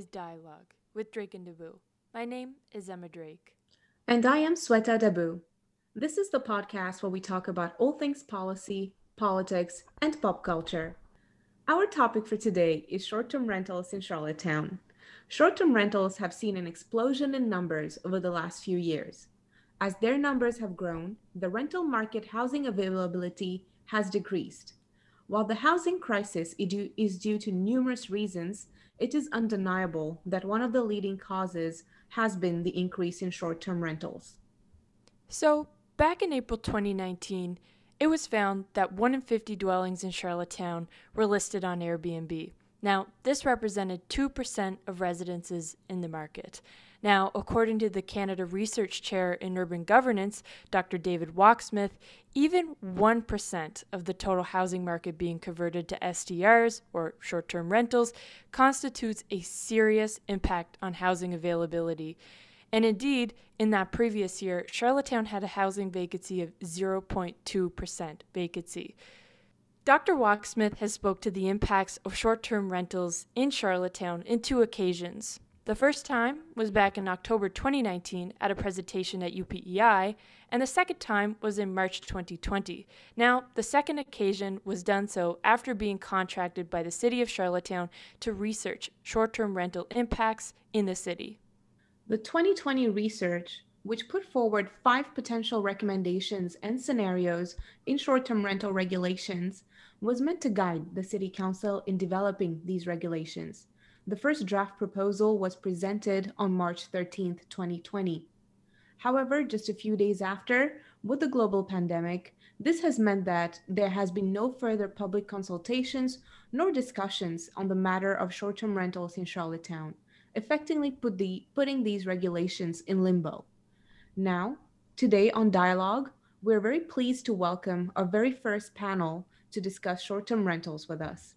is Dialogue with Drake and Dabu. My name is Emma Drake. And I am Sweta Dabu. This is the podcast where we talk about all things policy, politics, and pop culture. Our topic for today is short term rentals in Charlottetown. Short term rentals have seen an explosion in numbers over the last few years. As their numbers have grown, the rental market housing availability has decreased. While the housing crisis is due to numerous reasons, it is undeniable that one of the leading causes has been the increase in short term rentals. So, back in April 2019, it was found that 1 in 50 dwellings in Charlottetown were listed on Airbnb. Now, this represented 2% of residences in the market. Now, according to the Canada Research Chair in Urban Governance, Dr. David Wachsmuth, even 1% of the total housing market being converted to STRs, or short term rentals, constitutes a serious impact on housing availability. And indeed, in that previous year, Charlottetown had a housing vacancy of 0.2% vacancy. Dr. Wachsmuth has spoke to the impacts of short-term rentals in Charlottetown in two occasions. The first time was back in October 2019 at a presentation at UPEI, and the second time was in March 2020. Now, the second occasion was done so after being contracted by the City of Charlottetown to research short term rental impacts in the city. The 2020 research, which put forward five potential recommendations and scenarios in short term rental regulations, was meant to guide the City Council in developing these regulations. The first draft proposal was presented on March 13, 2020. However, just a few days after, with the global pandemic, this has meant that there has been no further public consultations nor discussions on the matter of short term rentals in Charlottetown effectively put the, putting these regulations in limbo. Now, today on Dialogue, we're very pleased to welcome our very first panel to discuss short term rentals with us.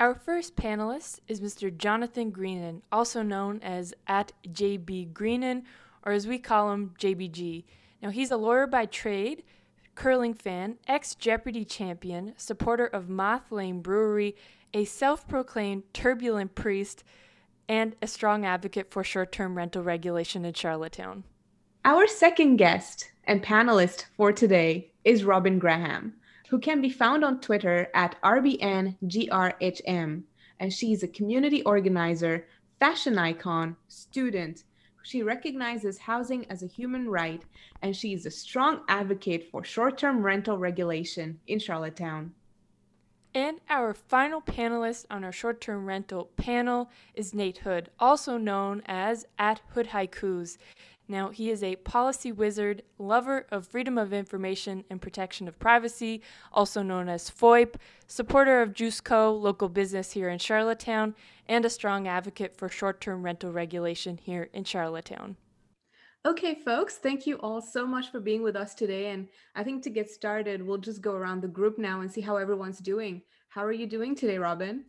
Our first panelist is Mr. Jonathan Greenan, also known as at JB Greenan, or as we call him, JBG. Now, he's a lawyer by trade, curling fan, ex Jeopardy champion, supporter of Moth Lane Brewery, a self proclaimed turbulent priest, and a strong advocate for short term rental regulation in Charlottetown. Our second guest and panelist for today is Robin Graham, who can be found on Twitter at RBNGRHM. And she's a community organizer, fashion icon, student. She recognizes housing as a human right, and she is a strong advocate for short term rental regulation in Charlottetown. And our final panelist on our short term rental panel is Nate Hood, also known as at Hood Haikus. Now, he is a policy wizard, lover of freedom of information and protection of privacy, also known as FOIP, supporter of Juice Co., local business here in Charlottetown, and a strong advocate for short term rental regulation here in Charlottetown. Okay, folks, thank you all so much for being with us today. And I think to get started, we'll just go around the group now and see how everyone's doing. How are you doing today, Robin?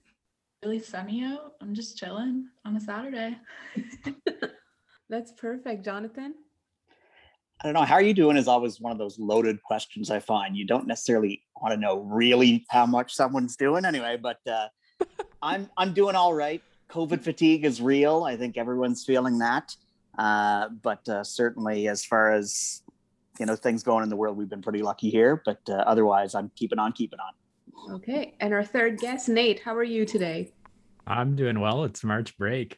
Really sunny out. I'm just chilling on a Saturday. That's perfect. Jonathan? I don't know. How are you doing is always one of those loaded questions I find. You don't necessarily want to know really how much someone's doing anyway, but uh, I'm I'm doing all right. COVID fatigue is real. I think everyone's feeling that. Uh, but uh, certainly, as far as you know, things going in the world, we've been pretty lucky here. But uh, otherwise, I'm keeping on, keeping on. Okay, and our third guest, Nate. How are you today? I'm doing well. It's March break.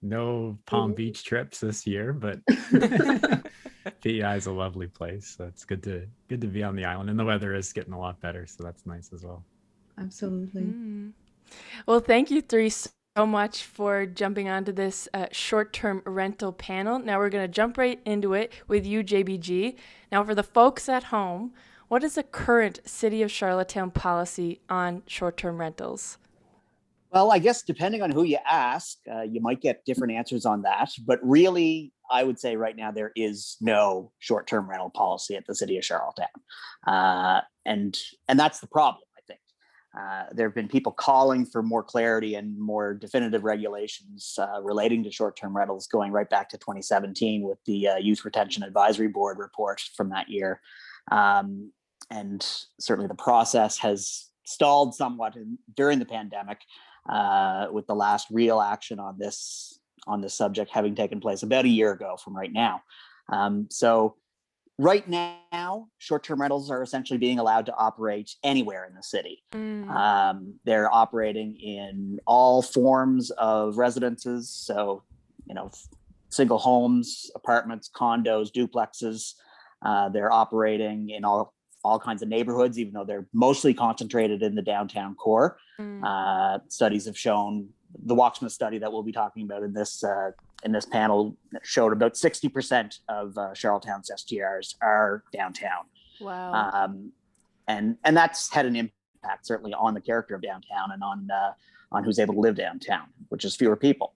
No Palm Beach trips this year, but PEI is a lovely place. So it's good to good to be on the island, and the weather is getting a lot better, so that's nice as well. Absolutely. Mm. Well, thank you three so much for jumping onto this uh, short term rental panel. Now we're going to jump right into it with you, JBG. Now, for the folks at home, what is the current City of Charlottetown policy on short term rentals? Well, I guess depending on who you ask, uh, you might get different answers on that. But really, I would say right now there is no short-term rental policy at the city of Charlottetown, uh, and and that's the problem. I think uh, there have been people calling for more clarity and more definitive regulations uh, relating to short-term rentals going right back to 2017 with the uh, Youth Retention Advisory Board report from that year. Um, and certainly the process has stalled somewhat in, during the pandemic. Uh, with the last real action on this on this subject having taken place about a year ago from right now. Um, so right now, short-term rentals are essentially being allowed to operate anywhere in the city. Mm. Um, they're operating in all forms of residences. So, you know, single homes, apartments, condos, duplexes. Uh, they're operating in all all kinds of neighborhoods, even though they're mostly concentrated in the downtown core. Mm. Uh, studies have shown the Wachsmuth study that we'll be talking about in this uh, in this panel showed about 60% of uh, Charlottetown's STRs are downtown wow. um, and and that's had an impact certainly on the character of downtown and on uh, on who's able to live downtown, which is fewer people.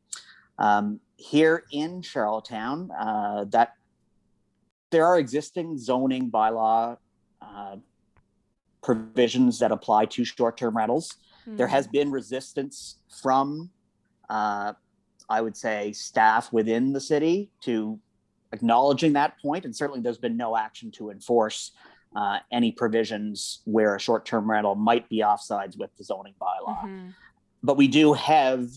Um, here in Charlottetown, uh, that there are existing zoning bylaw uh, provisions that apply to short-term rentals. There Mm. has been resistance from, uh, I would say, staff within the city to acknowledging that point, and certainly there's been no action to enforce uh, any provisions where a short-term rental might be offsides with the zoning bylaw. Mhm. But we do have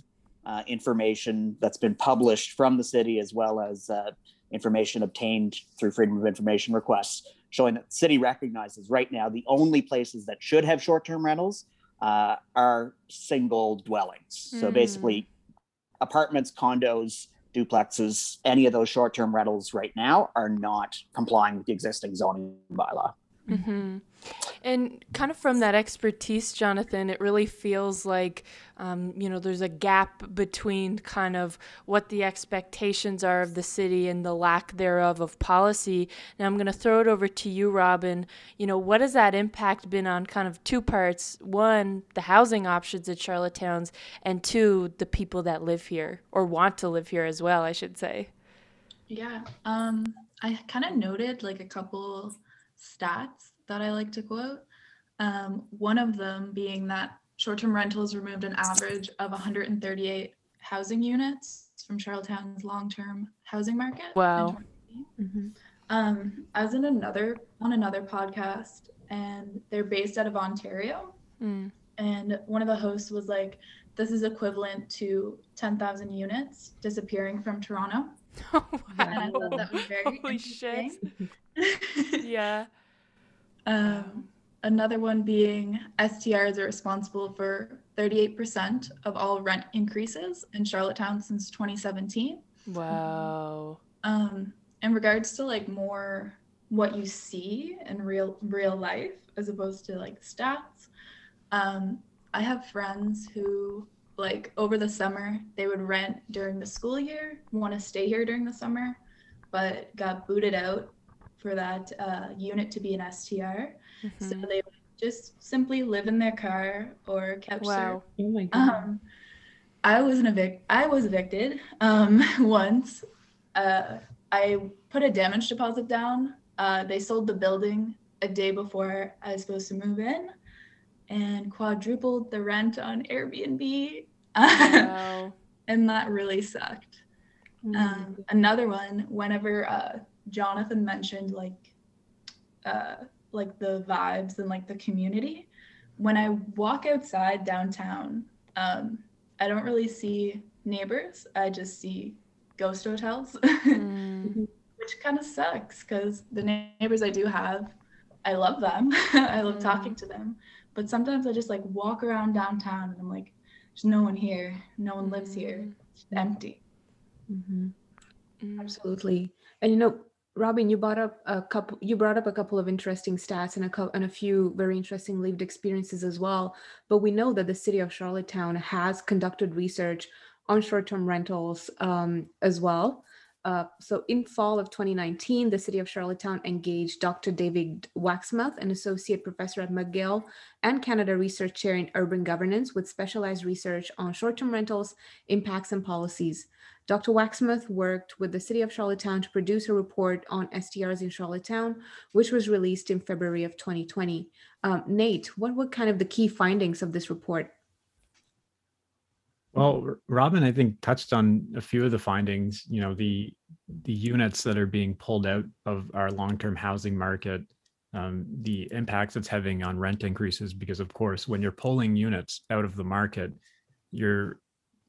uh, information that's been published from the city as well as uh, information obtained through freedom of information requests showing that the city recognizes right now the only places that should have short-term rentals uh, are single dwellings. So Hmm. basically, apartments, condos, duplexes, any of those short-term rentals right now are not complying with the existing zoning bylaw. Hmm And kind of from that expertise, Jonathan, it really feels like, um, you know, there's a gap between kind of what the expectations are of the city and the lack thereof of policy. Now, I'm going to throw it over to you, Robin. You know, what has that impact been on kind of two parts? One, the housing options at Charlottetown's, and two, the people that live here or want to live here as well, I should say. Yeah. Um, I kind of noted like a couple stats that I like to quote. Um, one of them being that short-term rentals removed an average of 138 housing units from Charlottetown's long-term housing market. Wow. 2018. Mhm. Um, I was in another on another podcast, and they're based out of Ontario. Mm. And one of the hosts was like, "This is equivalent to 10,000 units disappearing from Toronto." And I thought that was very Holy shit. Yeah. um, another one being STRs are responsible for 38% of all rent increases in Charlottetown since 2017. Wow. Um, in regards to like more what you see in real real life as opposed to like stats, um, I have friends who like over the summer they would rent during the school year, want to stay here during the summer, but got booted out for that uh, unit to be an STR. So Mhm. they would just simply live in their car or couch surf Wow. Oh my god. um, I was an evic- I was evicted um, once. Uh, I put a damage deposit down. Uh, they sold the building a day before I was supposed to move in, and quadrupled the rent on Airbnb. Wow. and that really sucked. Mm. Um, another one, whenever uh, Jonathan mentioned like, uh, like the vibes and like the community, when I walk outside downtown, um, I don't really see neighbors. I just see ghost hotels, Mm. which kind of sucks because the neighbors I do have, I love them. I love Mm. talking to them. But sometimes I just like walk around downtown and I'm like, there's no one here. No one lives here. It's empty. Mhm. Mm. Absolutely. And you know, Robin, you brought up a couple. You brought up a couple of interesting stats and a couple and a few very interesting lived experiences as well. But we know that the city of Charlottetown has conducted research on short-term rentals um, as well. Uh, so in fall of 2019, the city of Charlottetown engaged Dr. David Wachsmuth, an associate professor at McGill and Canada Research Chair in Urban Governance, with specialized research on short-term rentals, impacts, and policies. Dr. Wachsmuth worked with the City of Charlottetown to produce a report on STRs in Charlottetown, which was released in February of 2020. Um, Nate, what were kind of the key findings of this report? Well, Robin, I think touched on a few of the findings. You know, the the units that are being pulled out of our long-term housing market, um, the impacts it's having on rent increases. Because of course, when you're pulling units out of the market, you're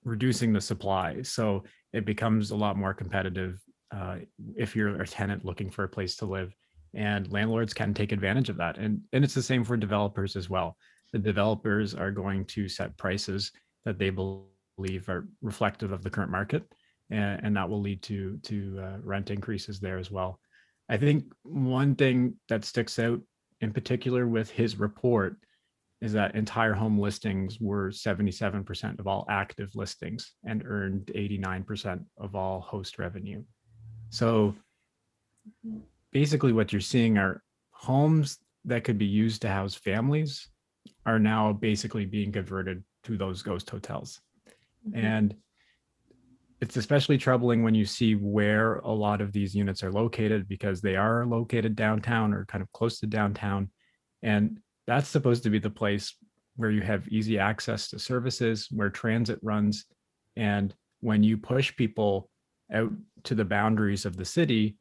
reducing the supply. So it becomes a lot more competitive uh, if you're a tenant looking for a place to live. And landlords can take advantage of that. And, and it's the same for developers as well. The developers are going to set prices that they believe are reflective of the current market. And, and that will lead to, to uh, rent increases there as well. I think one thing that sticks out in particular with his report is that entire home listings were 77% of all active listings and earned 89% of all host revenue. So basically, what you're seeing are homes that could be used to house families are now basically being converted to those ghost hotels. Mm-hmm. And it's especially troubling when you see where a lot of these units are located because they are located downtown or kind of close to downtown. And that's supposed to be the place where you have easy access to services, where transit runs. And when you push people out to the boundaries of the city,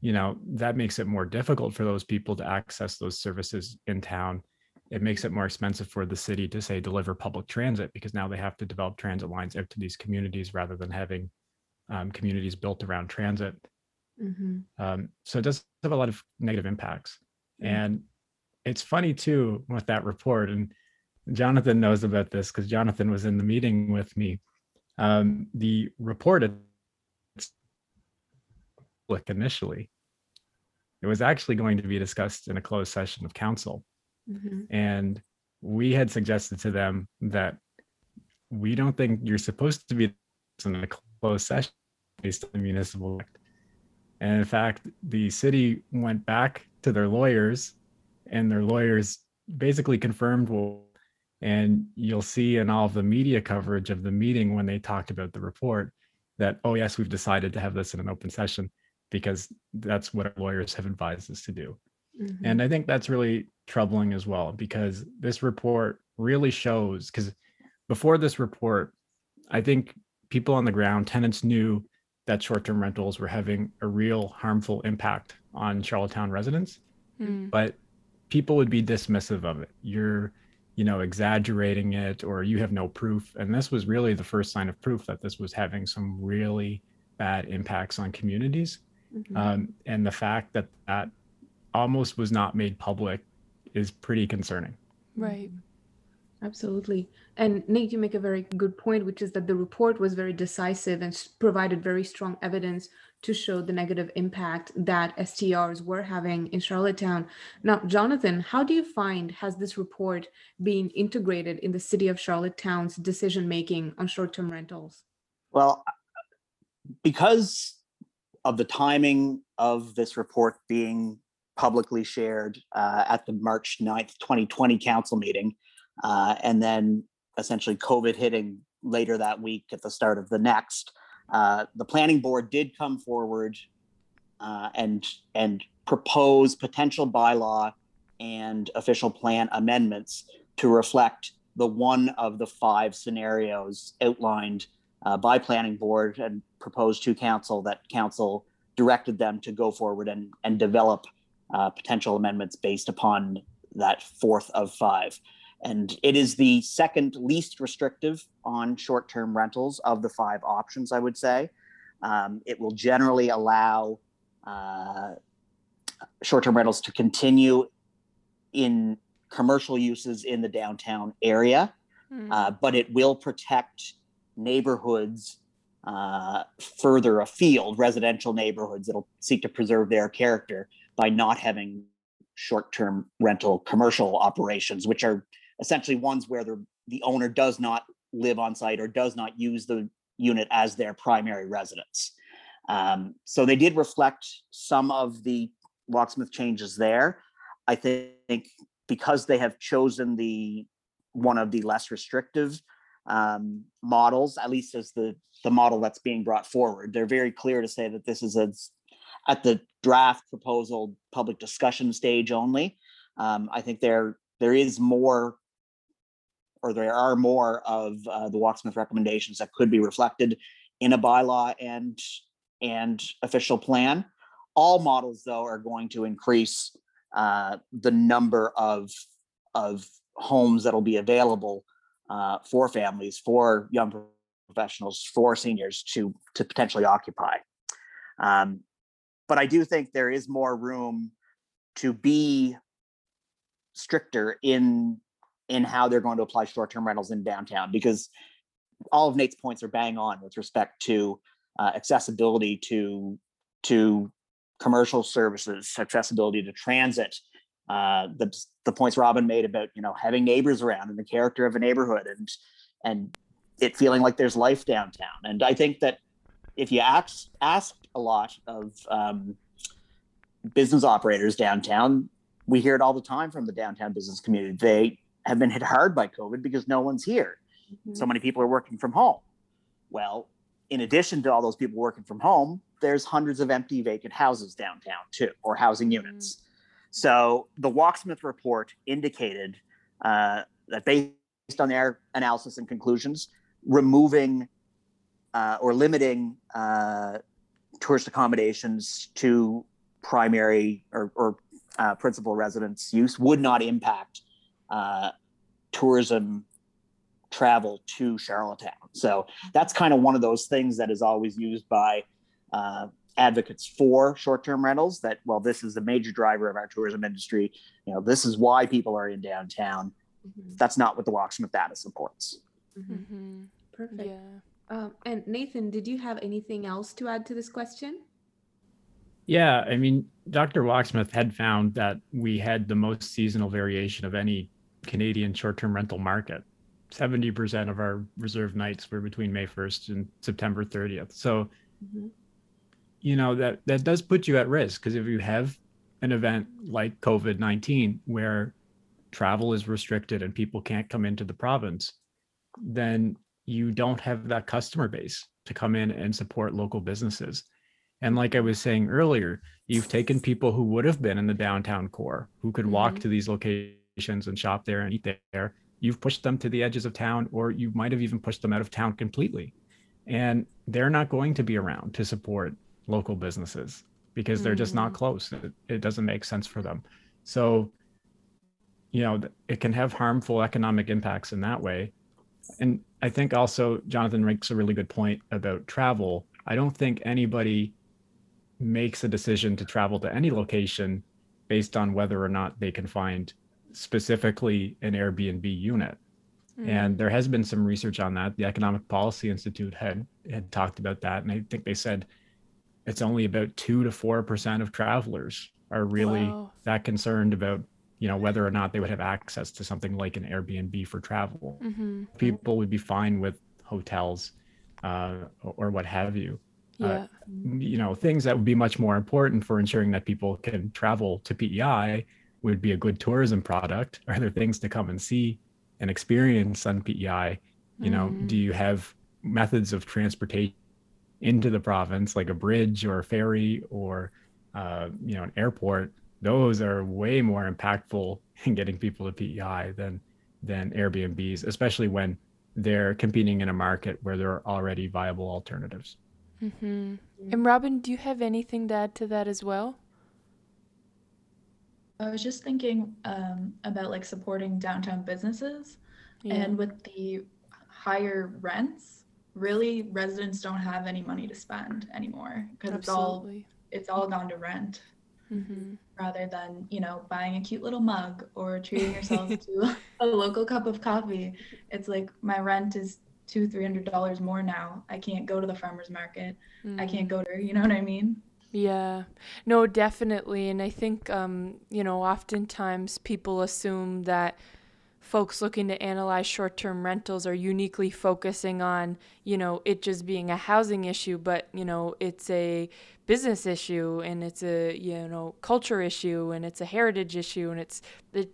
you know, that makes it more difficult for those people to access those services in town. It makes it more expensive for the city to say deliver public transit because now they have to develop transit lines out to these communities rather than having um, communities built around transit. Mhm. Um, so it does have a lot of negative impacts. Mhm. And it's funny too with that report. And Jonathan knows about this because Jonathan was in the meeting with me. Um, the report it's public initially. It was actually going to be discussed in a closed session of council. Mhm. And we had suggested to them that we don't think you're supposed to be in a closed session based on the municipal act. And in fact, the city went back to their lawyers and their lawyers basically confirmed and you'll see in all of the media coverage of the meeting when they talked about the report that, oh yes, we've decided to have this in an open session because that's what our lawyers have advised us to do. And I think that's really troubling as well because this report really shows because before this report, I think people on the ground, tenants knew that short-term rentals were having a real harmful impact on Charlottetown residents, Mm. but people would be dismissive of it. You're, you know, exaggerating it or you have no proof. And this was really the first sign of proof that this was having some really bad impacts on communities. Mhm. Um, and the fact that that almost was not made public is pretty concerning. Right. Absolutely. And Nate, you make a very good point, which is that the report was very decisive and provided very strong evidence to show the negative impact that STRs were having in Charlottetown. Now, Jonathan, how do you find has this report been integrated in the city of Charlottetown's decision making on short-term rentals? Well, uh, because of the timing of this report being publicly shared uh, at the March 9th, 2020 council meeting, uh, and then essentially COVID hitting later that week at the start of the next, uh, the planning board did come forward uh, and and propose potential bylaw and official plan amendments to reflect the one of the five scenarios outlined uh, by planning board and proposed to council that council directed them to go forward and, and develop uh, potential amendments based upon that fourth of five. And it is the second least restrictive on short-term rentals of the five options, I would say. Um, it will generally allow uh, short-term rentals to continue in commercial uses in the downtown area, Mm. uh, but it will protect neighborhoods uh, further afield, residential neighborhoods that'll seek to preserve their character by not having short-term rental commercial operations, which are essentially ones where the, the owner does not live on site or does not use the unit as their primary residence. Um, so they did reflect some of the Wachsmuth changes there. I think because they have chosen the one of the less restrictive um, models, at least as the the model that's being brought forward. They're very clear to say that this is a, at the draft proposal public discussion stage only. Um, I think there there is more, or there are more of uh, the Wachsmuth recommendations that could be reflected in a bylaw and and official plan. All models, though, are going to increase uh, the number of of homes that'll be available uh, for families, for young professionals, for seniors to to potentially occupy. Um, but I do think there is more room to be stricter in in how they're going to apply short-term rentals in downtown because all of Nate's points are bang on with respect to uh, accessibility to to commercial services, accessibility to transit, uh, the the points Robin made about you know having neighbors around and the character of a neighborhood and and it feeling like there's life downtown. And I think that if you ask asked a lot of um, business operators downtown, we hear it all the time from the downtown business community. They have been hit hard by COVID because no one's here. Mm-hmm. So many people are working from home. Well, in addition to all those people working from home, there's hundreds of empty vacant houses downtown too, or housing mm-hmm. units. Mm-hmm. So the Wachsmuth report indicated uh, that based on their analysis and conclusions, removing uh, or limiting uh, tourist accommodations to primary or, or uh, principal residence use would not impact uh, tourism travel to Charlottetown. So that's kind of one of those things that is always used by uh, advocates for short-term rentals that well this is a major driver of our tourism industry you know this is why people are in downtown mm-hmm. that's not what the Wachsmuth data supports mm-hmm. mm-hmm. perfect yeah um, and nathan did you have anything else to add to this question? Yeah i mean dr Wachsmuth had found that we had the most seasonal variation of any canadian short-term rental market. 70% of our reserve nights were between may 1st and september 30th so mm-hmm. you know that that does put you at risk because if you have an event like covid-19 where travel is restricted and people can't come into the province then you don't have that customer base to come in and support local businesses and like i was saying earlier you've taken people who would have been in the downtown core who could walk mm-hmm. to these locations and shop there and eat there you've pushed them to the edges of town or you might have even pushed them out of town completely and they're not going to be around to support local businesses because they're just not mm. close. It, it doesn't make sense for them. So, you know, it can have harmful economic impacts in that way. And I think also Jonathan makes a really good point about travel. I don't think anybody makes a decision to travel to any location based on whether or not they can find specifically an Airbnb unit. Mm. And there has been some research on that. The Economic Policy Institute had had talked about that, and I think they said it's only about two to four percent of travelers are really wow. that concerned about you know whether or not they would have access to something like an airbnb for travel mm-hmm. people would be fine with hotels uh, or what have you uh, yeah. Uh, you know things that would be much more important for ensuring that people can travel to pei would be a good tourism product are there things to come and see and experience on pei you know mm-hmm. do you have methods of transportation into the province, like a bridge or a ferry or uh, you know an airport, those are way more impactful in getting people to PEI than than Airbnbs, especially when they're competing in a market where there are already viable alternatives. Mm-hmm. And Robin, do you have anything to add to that as well? I was just thinking um, about like supporting downtown businesses, yeah. and with the higher rents, really residents don't have any money to spend anymore because it's all it's all gone to rent mm-hmm. rather than you know buying a cute little mug or treating yourself to a local cup of coffee. It's like my rent is two three hundred dollars more now. I can't go to the farmers market. Mm. i can't go to you know what i mean? Yeah. No definitely. And i think um you know oftentimes people assume that folks looking to analyze short-term rentals are uniquely focusing on, you know, it just being a housing issue, but you know, it's a business issue and it's a, you know, culture issue and it's a heritage issue and it's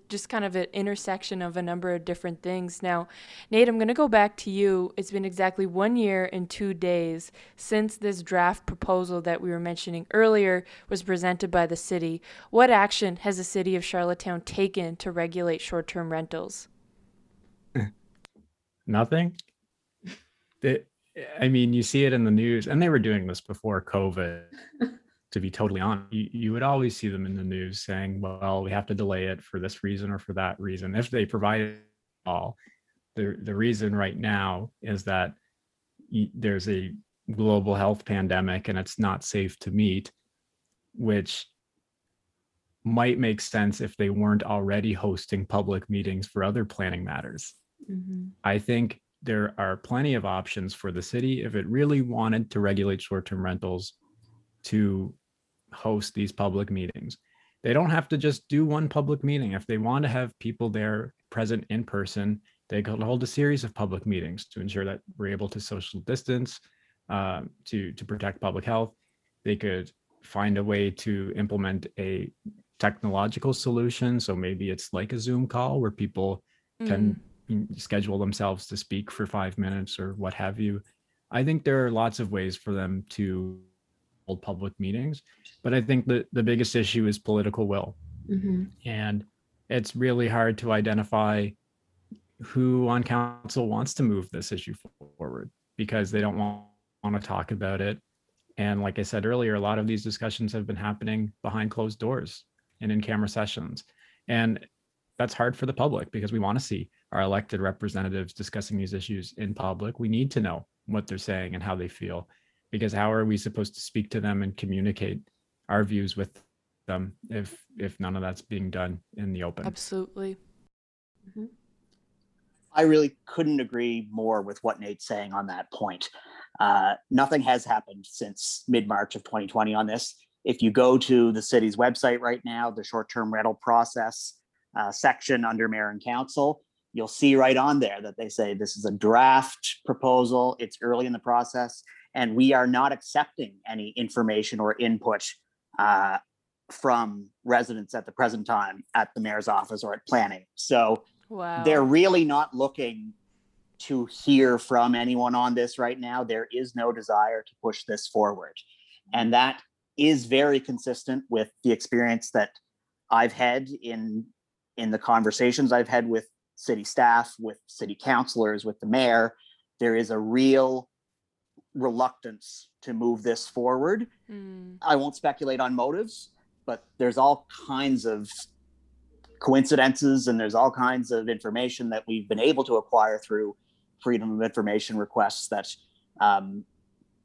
just kind of an intersection of a number of different things. Now, Nate, I'm going to go back to you. It's been exactly 1 year and 2 days since this draft proposal that we were mentioning earlier was presented by the city. What action has the city of Charlottetown taken to regulate short-term rentals? Nothing. It, I mean, you see it in the news, and they were doing this before COVID. to be totally honest, you, you would always see them in the news saying, "Well, we have to delay it for this reason or for that reason." If they provide it all, The the reason right now is that there's a global health pandemic and it's not safe to meet, which might make sense if they weren't already hosting public meetings for other planning matters. Mhm. I think there are plenty of options for the city if it really wanted to regulate short-term rentals to host these public meetings. They don't have to just do one public meeting. If they want to have people there present in person, they could hold a series of public meetings to ensure that we're able to social distance, uh, to to protect public health. They could find a way to implement a technological solution. So maybe it's like a Zoom call where people can mm, schedule themselves to speak for five minutes or what have you. I think there are lots of ways for them to hold public meetings, but I think that the biggest issue is political will. Mhm. And it's really hard to identify who on council wants to move this issue forward because they don't want, want to talk about it. And like I said earlier, a lot of these discussions have been happening behind closed doors and in camera sessions. And that's hard for the public because we want to see our elected representatives discussing these issues in public. We need to know what they're saying and how they feel because how are we supposed to speak to them and communicate our views with them if if none of that's being done in the open? Absolutely. I really couldn't agree more with what Nate's saying on that point. Uh, nothing has happened since mid March of 2020 on this. If you go to the city's website right now, the short term rental process uh, section under mayor and council, you'll see right on there that they say this is a draft proposal. It's early in the process, and we are not accepting any information or input uh, from residents at the present time at the mayor's office or at planning. So Wow. they're really not looking to hear from anyone on this right now. There is no desire to push this forward. And that is very consistent with the experience that I've had in in the conversations I've had with city staff, with city councilors, with the mayor. There is a real reluctance to move this forward. Mm, I won't speculate on motives, but there's all kinds of coincidences and there's all kinds of information that we've been able to acquire through freedom of information requests that um,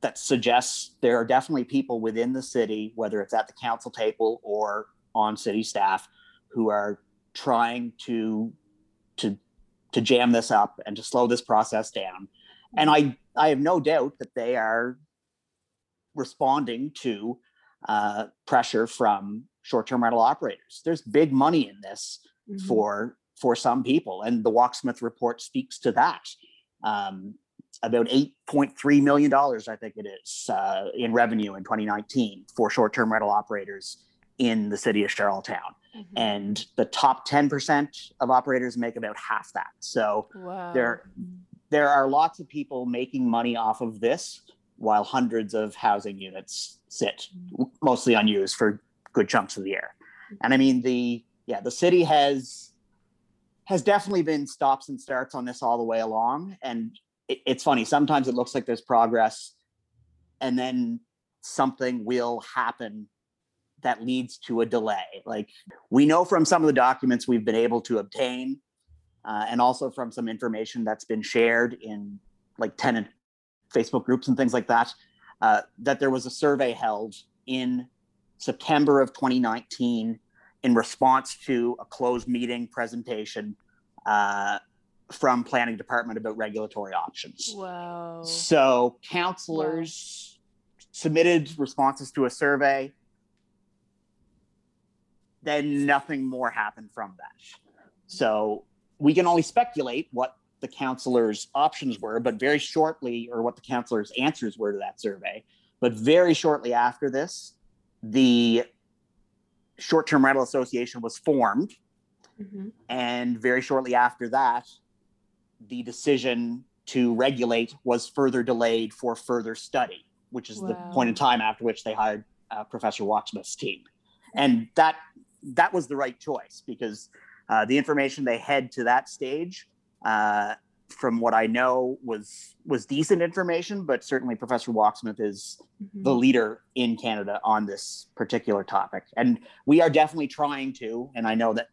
that suggests there are definitely people within the city, whether it's at the council table or on city staff, who are trying to to to jam this up and to slow this process down. And I I have no doubt that they are responding to uh, pressure from short-term rental operators. There's big money in this Mhm. for for some people, and the Wachsmuth report speaks to that. Um, about 8.3 million dollars, I think it is, uh, in revenue in 2019 for short-term rental operators in the city of Charlottetown, mhm. and the top 10% of operators make about half that. So wow. there there are lots of people making money off of this while hundreds of housing units sit mostly unused for good chunks of the year and i mean the yeah the city has has definitely been stops and starts on this all the way along and it, it's funny sometimes it looks like there's progress and then something will happen that leads to a delay like we know from some of the documents we've been able to obtain uh, and also from some information that's been shared in like tenant Facebook groups and things like that, uh, that there was a survey held in September of 2019 in response to a closed meeting presentation uh, from planning department about regulatory options. Wow. So counselors submitted responses to a survey. Then nothing more happened from that. So we can only speculate what the counselors' options were, but very shortly, or what the counselors' answers were to that survey. But very shortly after this, the Short Term Rental Association was formed. Mhm. And very shortly after that, the decision to regulate was further delayed for further study, which is the point in time after which they hired uh, Professor Wachsmuth's team. And that that was the right choice because uh, the information they had to that stage, uh, from what I know, was was decent information. But certainly, Professor Wachsmuth is Mhm. the leader in Canada on this particular topic. And we are definitely trying to, and I know that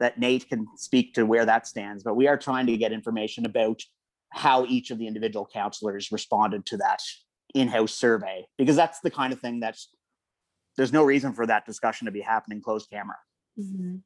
that Nate can speak to where that stands, but we are trying to get information about how each of the individual counselors responded to that in-house survey because that's the kind of thing that's there's no reason for that discussion to be happening closed camera. Mhm.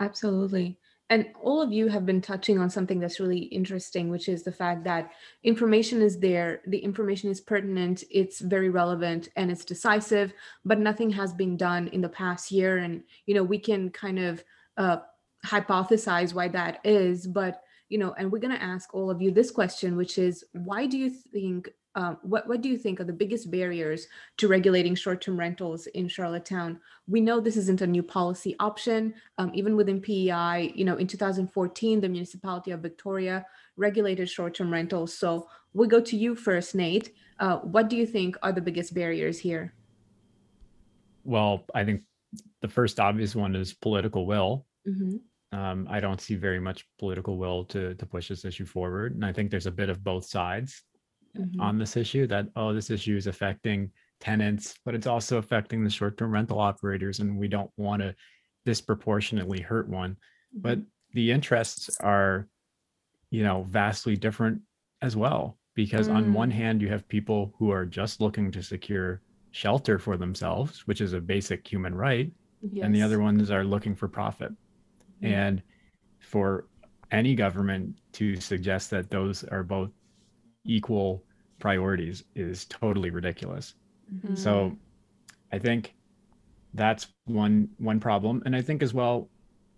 Absolutely. And all of you have been touching on something that's really interesting, which is the fact that information is there, the information is pertinent, it's very relevant, and it's decisive, but nothing has been done in the past year. And, you know, we can kind of uh, hypothesize why that is, but, you know, and we're going to ask all of you this question, which is why do you think um, what, what do you think are the biggest barriers to regulating short-term rentals in Charlottetown? We know this isn't a new policy option. Um, even within PEI, you know, in 2014, the municipality of Victoria regulated short-term rentals. So we'll go to you first, Nate. Uh, what do you think are the biggest barriers here? Well, I think the first obvious one is political will. Mhm. Um, I don't see very much political will to to push this issue forward, and I think there's a bit of both sides Mhm. on this issue. That oh, this issue is affecting tenants, but it's also affecting the short-term rental operators, and we don't want to disproportionately hurt one. But the interests are, you know, vastly different as well. Because on one hand, you have people who are just looking to secure shelter for themselves, which is a basic human right and the other ones are looking for profit. Mhm. And for any government to suggest that those are both equal priorities is totally ridiculous. Mhm. So I think that's one one problem and I think as well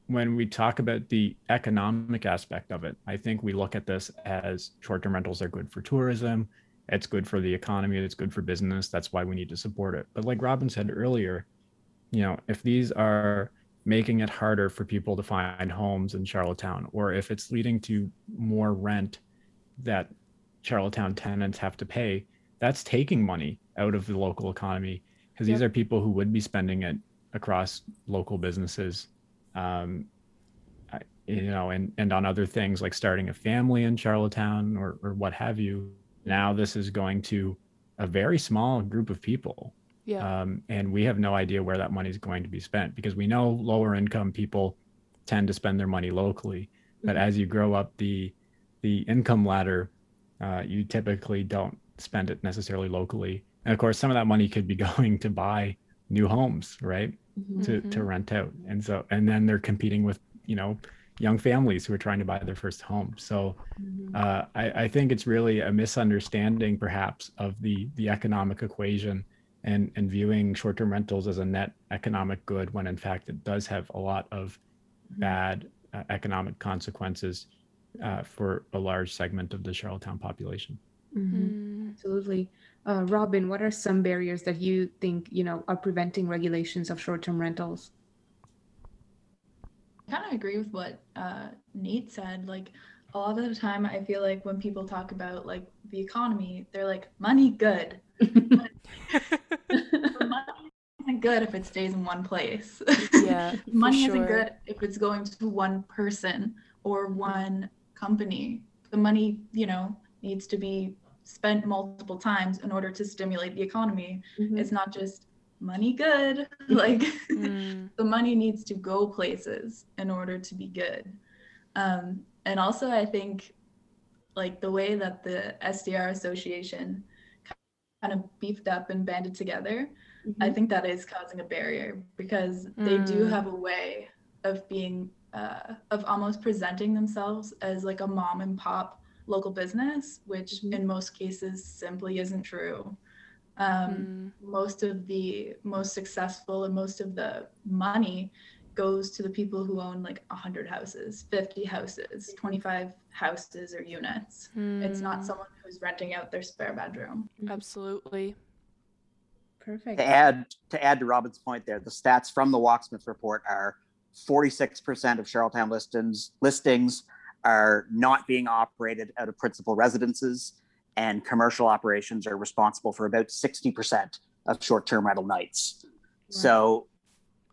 when we talk about the economic aspect of it, I think we look at this as short-term rentals are good for tourism, it's good for the economy, it's good for business, that's why we need to support it. But like Robin said earlier, you know, if these are making it harder for people to find homes in Charlottetown, or if it's leading to more rent that Charlottetown tenants have to pay, that's taking money out of the local economy because these are people who would be spending it across local businesses, um, I- you know, and and on other things like starting a family in Charlottetown or or what have you. Now this is going to a very small group of people Yeah. um, and we have no idea where that money is going to be spent because we know lower income people tend to spend their money locally but Mhm. as you grow up the the income ladder uh, you typically don't spend it necessarily locally. And of course some of that money could be going to buy new homes right? Mhm. to, to rent out. And so and then they're competing with you know young families who are trying to buy their first home. So Mhm. uh, I, I think it's really a misunderstanding, perhaps, of the the economic equation, and and viewing short-term rentals as a net economic good when in fact it does have a lot of bad uh, economic consequences uh, for a large segment of the Charlottetown population. Mhm. Mm. Absolutely. Uh, Robin, what are some barriers that you think, you know, are preventing regulations of short-term rentals? I kind of agree with what uh, Nate said. Like a lot of the time, I feel like when people talk about like the economy, they're like money good. Money isn't good if it stays in one place. yeah. for money isn't good if it's going to one person or one company. The money, you know, needs to be spent multiple times in order to stimulate the economy. Mhm. It's not just money good. like Mm. the money needs to go places in order to be good. Um, and also, I think like the way that the STR Association kind of beefed up and banded together, I Mhm. think that is causing a barrier because they do Mm. have a way of being, uh, of almost presenting themselves as like a mom and pop local business, which Mhm. in most cases simply isn't true. Um, Mm. most of the most successful and most of the money goes to the people who own like 100 houses 50 houses 25 houses or units it's not Mm. someone who's renting out their spare bedroom Absolutely. Perfect. To add to add to Robin's point there, the stats from the Wachsmuth report are 46% of Charlottetown listings listings are not being operated out of principal residences, and commercial operations are responsible for about 60% of short-term rental nights. So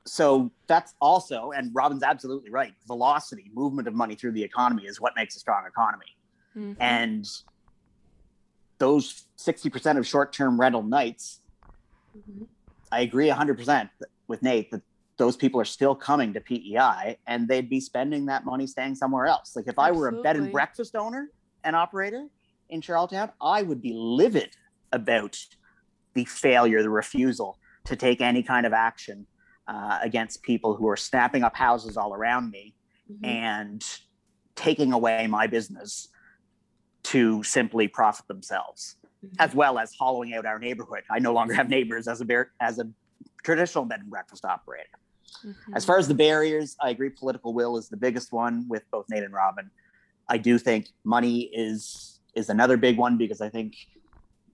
so that's also, and Robin's absolutely right. Velocity, movement of money through the economy is what makes a strong economy. Mhm. And those 60% of short-term rental nights Mhm. I agree 100% with Nate that those people are still coming to PEI and they'd be spending that money staying somewhere else. Like if I were a bed and breakfast owner and operator in Charlottetown, I would be livid about the failure, the refusal to take any kind of action uh, against people who are snapping up houses all around me Mhm. and taking away my business to simply profit themselves, Mhm. as well as hollowing out our neighborhood. I no longer have neighbors as a bear, as a traditional bed and breakfast operator. Mhm. As far as the barriers, I agree political will is the biggest one with both Nate and Robin. I do think money is is another big one because I think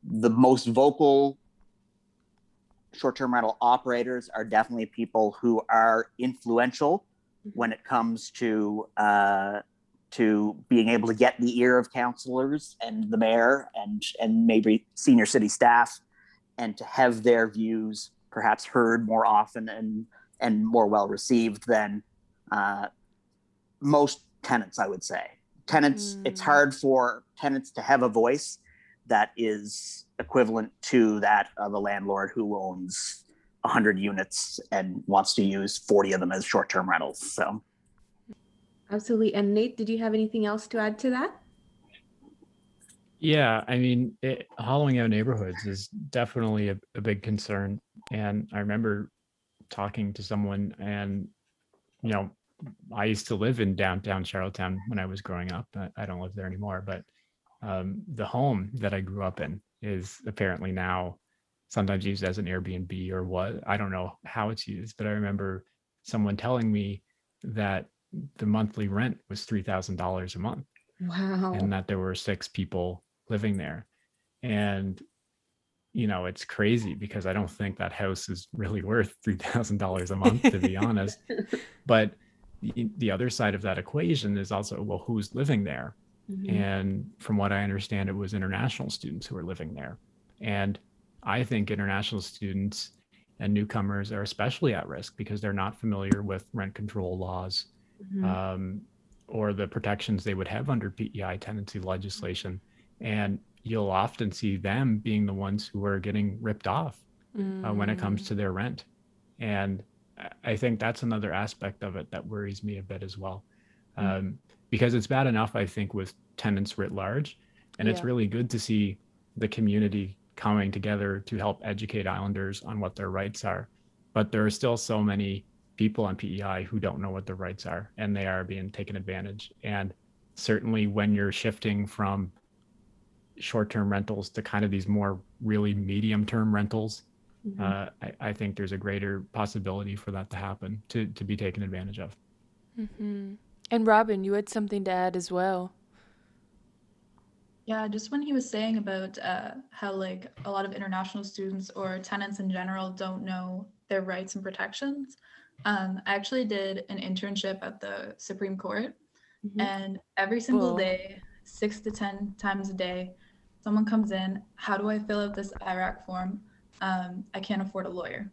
the most vocal short-term rental operators are definitely people who are influential when it comes to uh, to being able to get the ear of councilors and the mayor and and maybe senior city staff and to have their views perhaps heard more often and and more well received than uh, most tenants, I would say. Tenants, it's Mm. hard for tenants to have a voice that is equivalent to that of a landlord who owns 100 units and wants to use 40 of them as short term rentals. So, Absolutely. And Nate, did you have anything else to add to that? Yeah, I mean, it, hollowing out neighborhoods is definitely a, a big concern. And I remember talking to someone, and you know, I used to live in downtown Charlottetown when I was growing up. I, I don't live there anymore, but um, the home that I grew up in is apparently now sometimes used as an Airbnb or what. I don't know how it's used, but I remember someone telling me that the monthly rent was three thousand dollars a month Wow. and that there were six people living there. And you know, it's crazy because I don't think that house is really worth three thousand dollars a month, to be honest. But the, the other side of that equation is also, well, who's living there? Mhm. And from what I understand, it was international students who were living there. And I think international students and newcomers are especially at risk because they're not familiar with rent control laws Mhm. um, or the protections they would have under PEI tenancy legislation. And you'll often see them being the ones who are getting ripped off uh, when it comes Mm. to their rent. And I- think that's another aspect of it that worries me a bit as well. Mm. Um, because it's bad enough, I think, with tenants writ large. And it's really good to see the community coming together to help educate Islanders on what their rights are. But there are still so many people on PEI who don't know what their rights are and they are being taken advantage. And certainly when you're shifting from short term rentals to kind of these more really medium term rentals, Mhm. uh, I, I think there's a greater possibility for that to happen, to, to be taken advantage of. Mhm. And Robin, you had something to add as well. Yeah, just when he was saying about uh, how like a lot of international students or tenants in general don't know their rights and protections, um, I actually did an internship at the Supreme Court, Mhm. and every single Cool. day, six to ten times a day, someone comes in. How do I fill out this IRAC form? Um, I can't afford a lawyer.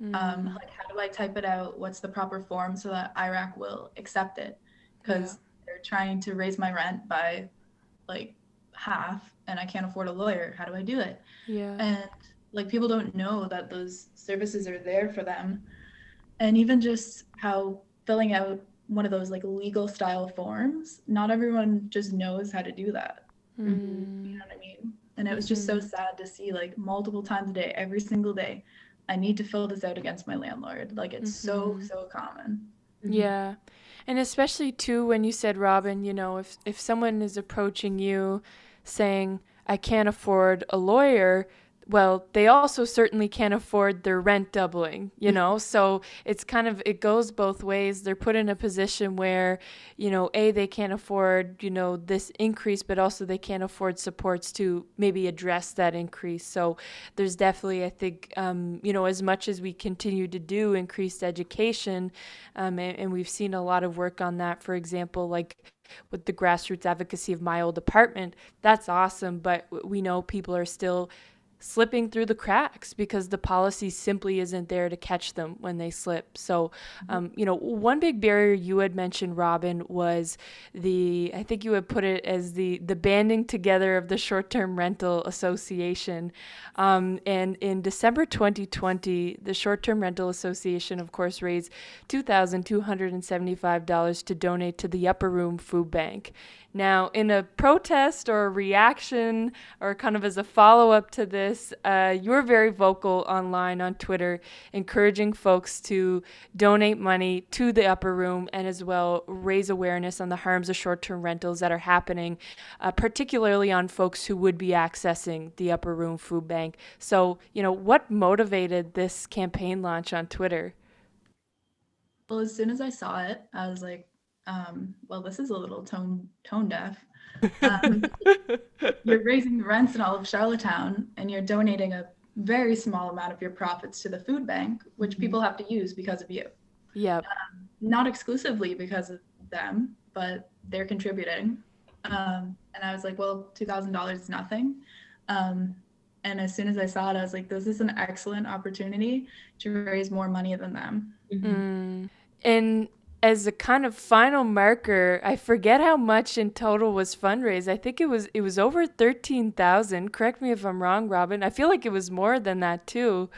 Um, Mm. like, how do I type it out? What's the proper form so that IRAC will accept it? Because they're trying to raise my rent by like half and I can't afford a lawyer. How do I do it? yeah. And like people don't know that those services are there for them. And even just how filling out one of those like legal style forms, not everyone just knows how to do that. Mm. You know what I mean? And it was just so sad to see like multiple times a day, every single day, I need to fill this out against my landlord. Like it's so, Mhm. so common. Mhm. Yeah. And especially too when you said Robin, you know, if if someone is approaching you saying, I can't afford a lawyer, well, they also certainly can't afford their rent doubling, you know? so it's kind of it goes both ways. They're put in a position where, you know, A, they can't afford, you know, this increase, but also they can't afford supports to maybe address that increase. So there's definitely, I think, um, you know, as much as we continue to do increased education, um, and, and we've seen a lot of work on that. For example, like with the grassroots advocacy of my old apartment, that's awesome. But we know people are still slipping through the cracks because the policy simply isn't there to catch them when they slip. So, Mm-hmm. um, you know, one big barrier you had mentioned, Robin, was the I think you would put it as the the banding together of the short-term rental association. Um, and in December 2020, the short-term rental association, of course, raised two thousand two hundred and seventy-five dollars to donate to the Upper Room Food Bank. Now, in a protest or a reaction, or kind of as a follow up to this, uh, you were very vocal online on Twitter, encouraging folks to donate money to the upper room and as well raise awareness on the harms of short term rentals that are happening, uh, particularly on folks who would be accessing the upper room food bank. So, you know, what motivated this campaign launch on Twitter? Well, as soon as I saw it, I was like, um, well, this is a little tone tone deaf. Um, you're raising the rents in all of Charlottetown and you're donating a very small amount of your profits to the food bank, which Mhm. people have to use because of you. Yep. Not exclusively because of them, but they're contributing. Um, and I was like, well, $2,000 is nothing. Um, and as soon as I saw it, I was like, this is an excellent opportunity to raise more money than them. Mm. And as a kind of final marker, I forget how much in total was fundraised. I think it was it was over thirteen thousand. Correct me if I'm wrong, Robin. I feel like it was more than that too.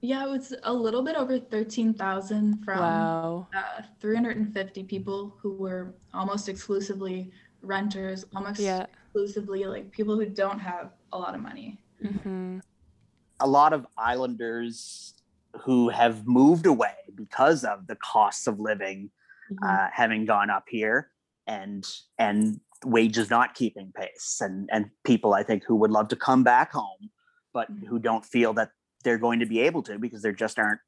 Yeah, it was a little bit over 13,000 from Wow. uh, 350 people who were almost exclusively renters, almost Yeah. exclusively like people who don't have a lot of money. hmm a lot of islanders who have moved away because of the costs of living Mm-hmm. uh, having gone up here and and wages not keeping pace and and people i think who would love to come back home but who don't feel that they're going to be able to because there just aren't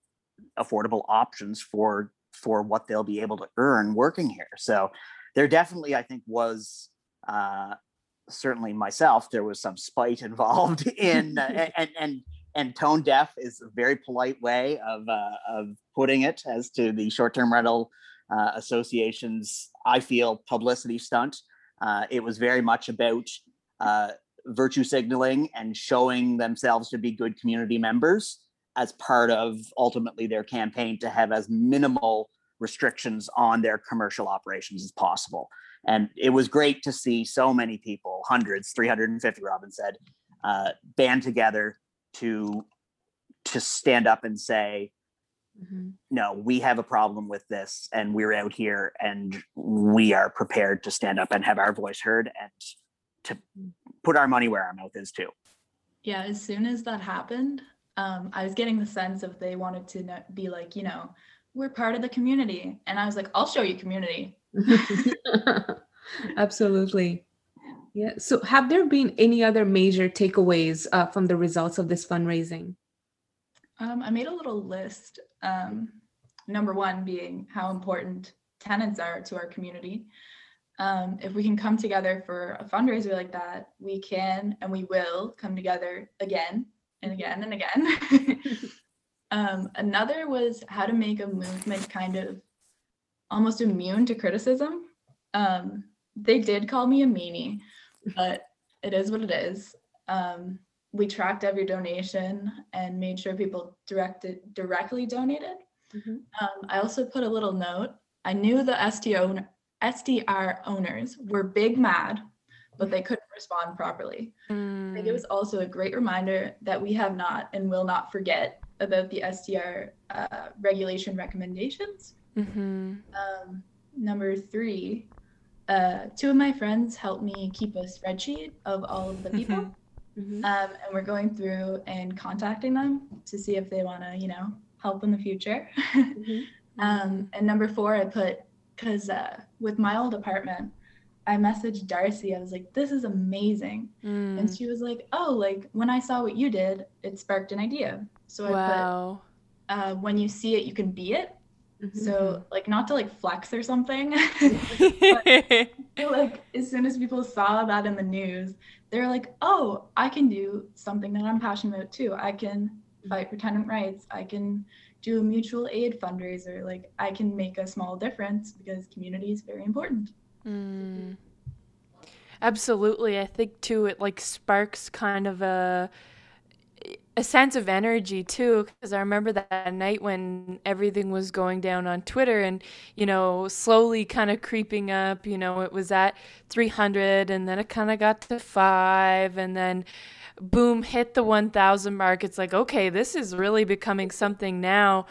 affordable options for for what they'll be able to earn working here so there definitely i think was uh certainly myself there was some spite involved in uh, and and and tone deaf is a very polite way of uh, of putting it as to the short-term rental uh, association's i feel publicity stunt. Uh, it was very much about uh, virtue signaling and showing themselves to be good community members as part of ultimately their campaign to have as minimal restrictions on their commercial operations as possible. And it was great to see so many people hundreds 350 robin said uh, band together to to stand up and say Mhm. no we have a problem with this and we're out here and we are prepared to stand up and have our voice heard and to put our money where our mouth is too Yeah, as soon as that happened, um, I was getting the sense of they wanted to know, be like, you know, we're part of the community. And I was like, I'll show you community. Absolutely. Yeah. So, have there been any other major takeaways uh, from the results of this fundraising? Um, I made a little list. Um, number one being how important tenants are to our community. Um, if we can come together for a fundraiser like that, we can and we will come together again and again and again. um, another was how to make a movement kind of almost immune to criticism. Um, they did call me a meanie, but it is what it is. Um, we tracked every donation and made sure people directed directly donated. Mhm. Um, I also put a little note. I knew the STO, STR owners were big mad, but they couldn't respond properly. I think it Mm. was also a great reminder that we have not and will not forget about the STR uh, regulation recommendations. hmm Um, number three, uh, two of my friends helped me keep a spreadsheet of all of the people. Mhm. Um, and we're going through and contacting them to see if they want to, you know, help in the future. Mhm. um, and number four, I put because uh, with my old apartment, I messaged Darcy. I was like, "This is amazing," Mm. and she was like, "Oh, like when I saw what you did, it sparked an idea." So I Wow. put, uh, "When you see it, you can be it." Mhm. So like not to like flex or something. feel like as soon as people saw that in the news, they're like, "Oh, I can do something that I'm passionate about too. I can fight for tenant rights. I can do a mutual aid fundraiser. Like I can make a small difference because community is very important." Mm. Absolutely. I think too it like sparks kind of a a sense of energy too because I remember that night when everything was going down on Twitter and you know slowly kind of creeping up, you know, it was at 300 and then it kind of got to 5 and then boom hit the 1000 mark. It's like, okay, this is really becoming something now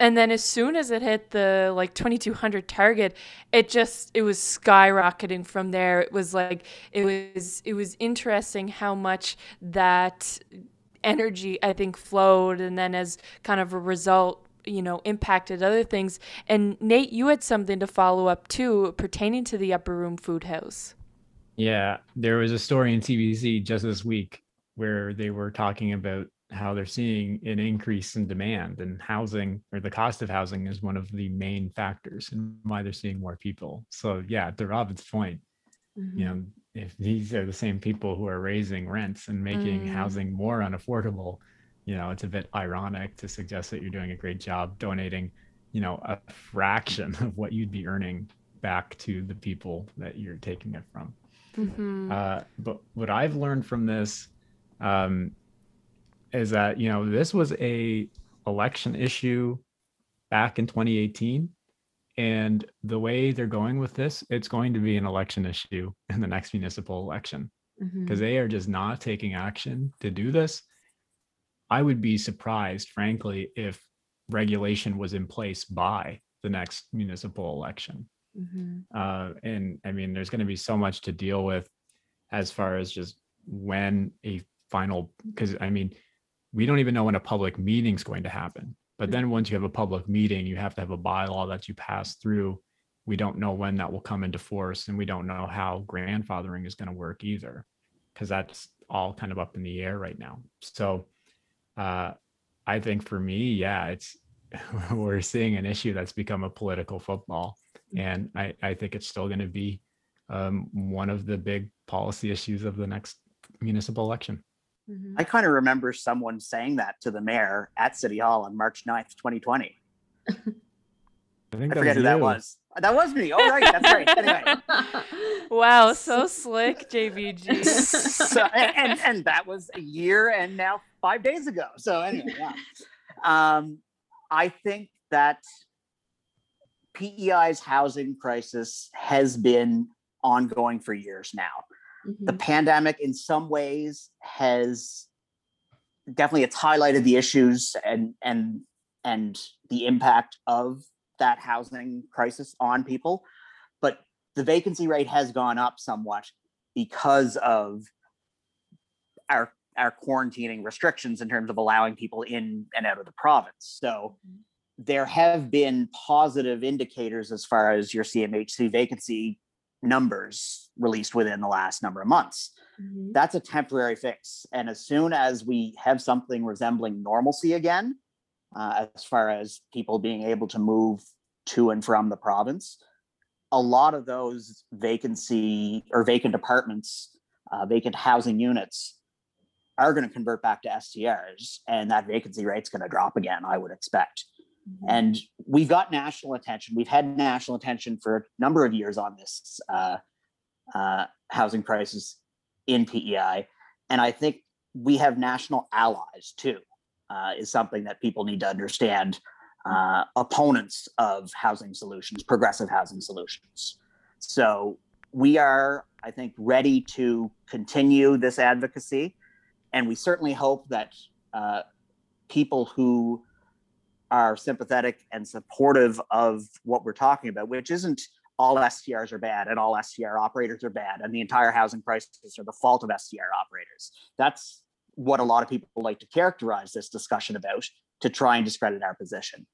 and then as soon as it hit the like 2200 target it just it was skyrocketing from there it was like it was it was interesting how much that energy i think flowed and then as kind of a result you know impacted other things and nate you had something to follow up too pertaining to the upper room food house yeah there was a story in CBC just this week where they were talking about how they're seeing an increase in demand and housing or the cost of housing is one of the main factors and why they're seeing more people. So yeah, to Robin's point, mm-hmm. you know, if these are the same people who are raising rents and making mm. housing more unaffordable, you know, it's a bit ironic to suggest that you're doing a great job donating, you know, a fraction of what you'd be earning back to the people that you're taking it from. Mm-hmm. Uh, but what I've learned from this um, is that you know this was a election issue back in 2018 and the way they're going with this it's going to be an election issue in the next municipal election because mm-hmm. they are just not taking action to do this i would be surprised frankly if regulation was in place by the next municipal election mm-hmm. uh, and i mean there's going to be so much to deal with as far as just when a final because i mean we don't even know when a public meeting is going to happen. But then once you have a public meeting, you have to have a bylaw that you pass through. We don't know when that will come into force, and we don't know how grandfathering is going to work either, because that's all kind of up in the air right now. So, uh, I think for me, yeah, it's we're seeing an issue that's become a political football, and I, I think it's still going to be um, one of the big policy issues of the next municipal election. Mm-hmm. I kind of remember someone saying that to the mayor at City Hall on March 9th, 2020. I, I forget who that was. That was me. All right. That's right. Anyway. wow. So slick, JVG. so, and, and, and, that was a year and now five days ago. So, anyway, yeah. Um, I think that PEI's housing crisis has been ongoing for years now. Mm-hmm. The pandemic, in some ways, has definitely it's highlighted the issues and and and the impact of that housing crisis on people. But the vacancy rate has gone up somewhat because of our our quarantining restrictions in terms of allowing people in and out of the province. So mm-hmm. there have been positive indicators as far as your CMHC vacancy numbers released within the last number of months. Mm-hmm. That's a temporary fix. And as soon as we have something resembling normalcy again, uh, as far as people being able to move to and from the province, a lot of those vacancy or vacant apartments, uh, vacant housing units are going to convert back to STRs, and that vacancy rate's going to drop again, I would expect. Mm-hmm. And we've got national attention. We've had national attention for a number of years on this uh, uh, housing crisis in PEI. And I think we have national allies too, uh, is something that people need to understand. Uh, opponents of housing solutions, progressive housing solutions. So we are, I think, ready to continue this advocacy. And we certainly hope that uh, people who are sympathetic and supportive of what we're talking about, which isn't all STRs are bad and all STR operators are bad and the entire housing crisis are the fault of STR operators. That's what a lot of people like to characterize this discussion about to try and discredit our position.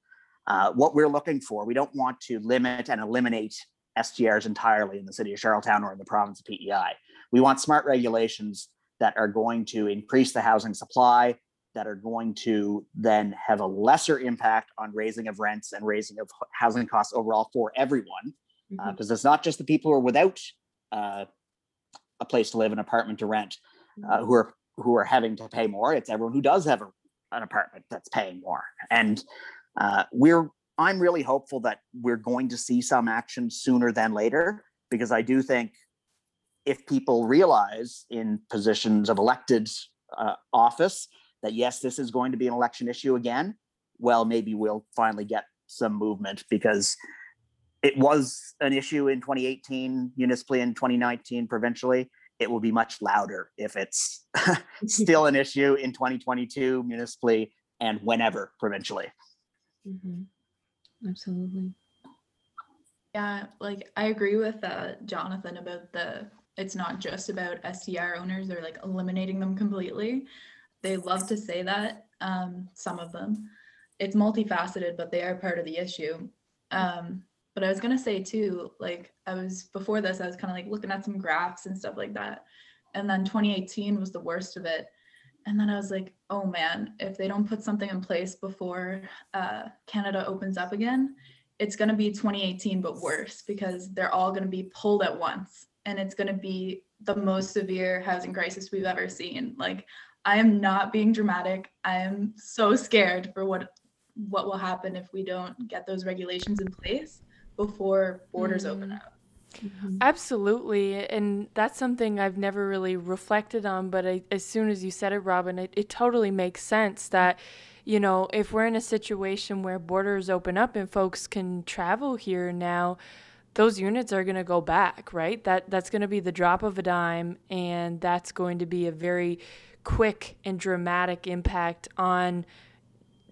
Uh, what we're looking for, we don't want to limit and eliminate STRs entirely in the city of Charlottetown or in the province of PEI. We want smart regulations that are going to increase the housing supply, that are going to then have a lesser impact on raising of rents and raising of housing costs overall for everyone. Because uh, mm-hmm. uh, it's not just the people who are without uh, a place to live, an apartment to rent, uh, mm-hmm. who are who are having to pay more. It's everyone who does have a, an apartment that's paying more. And uh, we're I'm really hopeful that we're going to see some action sooner than later because I do think if people realize in positions of elected uh, office that yes, this is going to be an election issue again, well, maybe we'll finally get some movement because it was an issue in 2018 municipally and 2019 provincially. It will be much louder if it's still an issue in 2022 municipally and whenever provincially. Mhm. Absolutely. Yeah, like I agree with uh, Jonathan about the it's not just about STR owners or like eliminating them completely. They love to say that, um, some of them. It's multifaceted, but they are part of the issue. Um, but I was gonna say too, like I was before this, I was kind of like looking at some graphs and stuff like that. And then 2018 was the worst of it. And then I was like, oh man, if they don't put something in place before uh, Canada opens up again, it's going to be 2018 but worse because they're all going to be pulled at once and it's going to be the most severe housing crisis we've ever seen like i am not being dramatic i am so scared for what what will happen if we don't get those regulations in place before borders open Mm. up Mhm. Absolutely. And that's something I've never really reflected on. But I, as soon as you said it, Robin, it, it totally makes sense that, you know, if we're in a situation where borders open up and folks can travel here now, those units are going to go back, right? That that's going to be the drop of a dime and that's going to be a very quick and dramatic impact on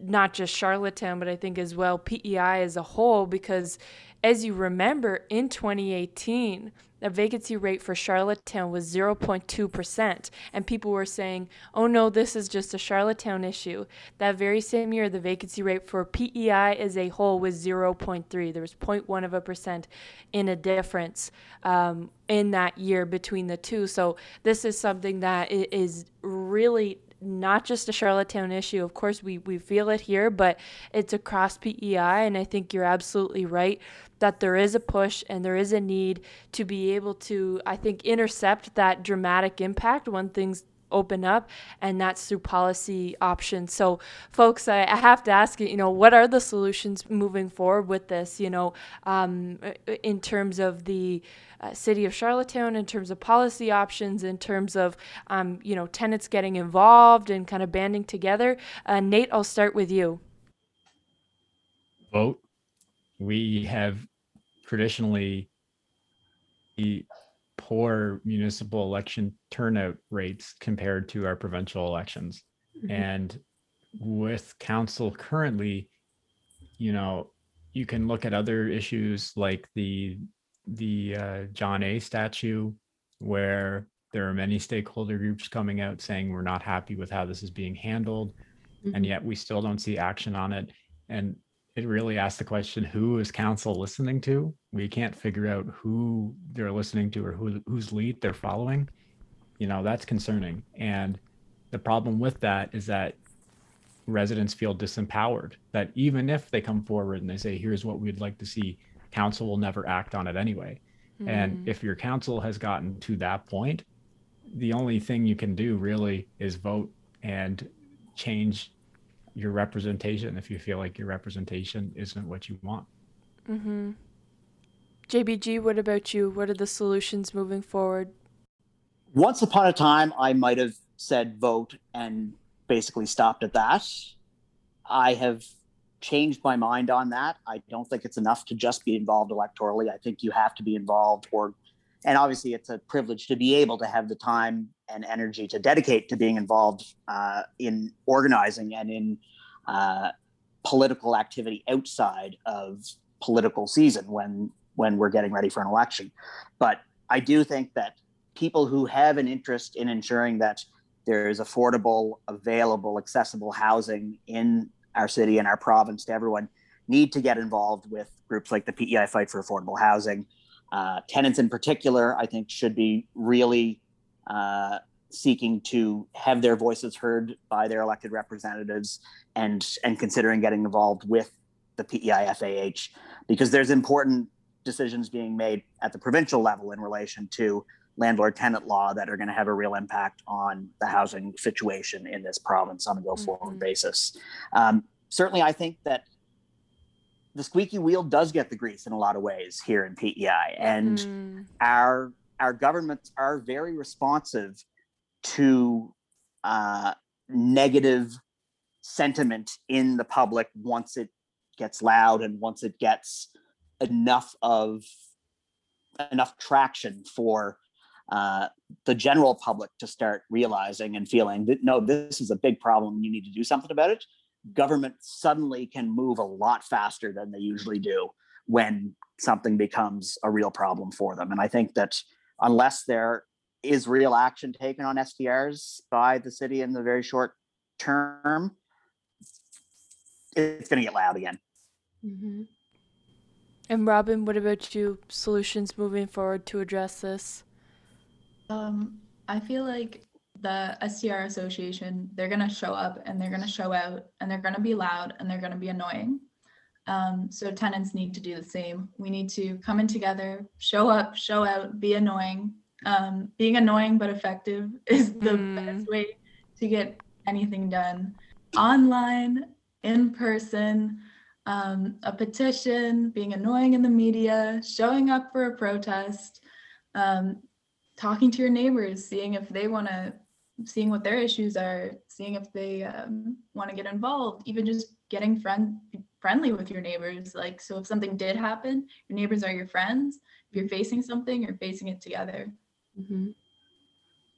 not just Charlottetown, but I think as well PEI as a whole, because as you remember, in 2018, the vacancy rate for Charlottetown was 0.2%. And people were saying, oh no, this is just a Charlottetown issue. That very same year, the vacancy rate for PEI as a whole was 0.3. There was 0.1 of a percent in a difference um, in that year between the two. So this is something that is really not just a Charlottetown issue. Of course, we, we feel it here, but it's across PEI. And I think you're absolutely right that there is a push and there is a need to be able to, I think, intercept that dramatic impact when things open up and that's through policy options. So folks I, I have to ask you you know what are the solutions moving forward with this you know um, in terms of the uh, city of charlottetown in terms of policy options in terms of um, you know tenants getting involved and kind of banding together? Uh, nate i'll start with you. Vote. We have traditionally the poor municipal election turnout rates compared to our provincial elections. Mhm. And with council currently, you know, you can look at other issues like the the uh, John A. statue, where there are many stakeholder groups coming out saying we're not happy with how this is being handled and Mhm. yet we still don't see action on it. And it really asks the question, who is council listening to? We can't figure out who they're listening to or who whose lead they're following. You know, that's concerning. And the problem with that is that residents feel disempowered that even if they come forward and they say, here's what we'd like to see, council will never act on it anyway. And mm. if your council has gotten to that point, the only thing you can do really is vote and change your representation if you feel like your representation isn't what you want. Mm-hmm. JBG, what about you? What are the solutions moving forward? Once upon a time, I might have said vote and basically stopped at that. I have changed my mind on that. I don't think it's enough to just be involved electorally. I think you have to be involved, or, and obviously, it's a privilege to be able to have the time and energy to dedicate to being involved uh, in organizing and in uh, political activity outside of political season when when we're getting ready for an election. But I do think that people who have an interest in ensuring that there is affordable, available, accessible housing in our city and our province to everyone need to get involved with groups like the PEI Fight for Affordable Housing. Uh, tenants in particular, I think, should be really uh, seeking to have their voices heard by their elected representatives and and considering getting involved with the PEI FAH because there's important decisions being made at the provincial level in relation to landlord tenant law that are going to have a real impact on the housing situation in this province on a go forward Mhm. basis. Um, certainly, I think that the squeaky wheel does get the grease in a lot of ways here in PEI, and Mm, our our governments are very responsive to uh, negative sentiment in the public once it gets loud and once it gets enough of enough traction for uh, the general public to start realizing and feeling that no, this is a big problem. You need to do something about it. Government suddenly can move a lot faster than they usually do when something becomes a real problem for them. And I think that unless there is real action taken on STRs by the city in the very short term, it's going to get loud again. Mm-hmm. And Robin, what about you? Solutions moving forward to address this? Um, I feel like the STR Association, they're gonna show up and they're gonna show out and they're gonna be loud and they're gonna be annoying. Um, so tenants need to do the same. We need to come in together, show up, show out, be annoying. Um, being annoying but effective is the Mm. best way to get anything done. Online, in person, um, a petition, being annoying in the media, showing up for a protest, um, talking to your neighbors, seeing if they want to, seeing what their issues are, seeing if they um, want to get involved, even just getting friend friendly with your neighbors. Like, so if something did happen, your neighbors are your friends. If you're facing something, you're facing it together. Mhm.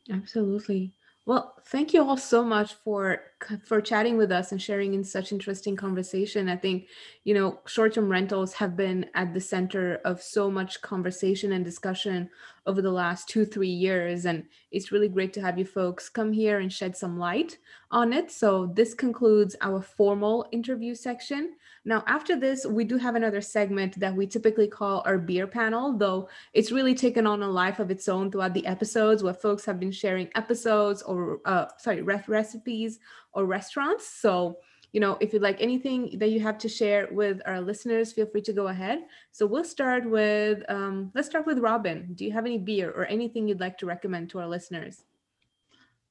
Absolutely. Well, thank you all so much for for chatting with us and sharing in such interesting conversation. I think, you know, short-term rentals have been at the center of so much conversation and discussion over the last 2-3 years and it's really great to have you folks come here and shed some light on it. So, this concludes our formal interview section. Now, after this, we do have another segment that we typically call our beer panel, though it's really taken on a life of its own throughout the episodes where folks have been sharing episodes or uh, sorry recipes or restaurants. So you know if you'd like anything that you have to share with our listeners feel free to go ahead. So we'll start with um, let's start with robin. Do you have any beer or anything you'd like to recommend to our listeners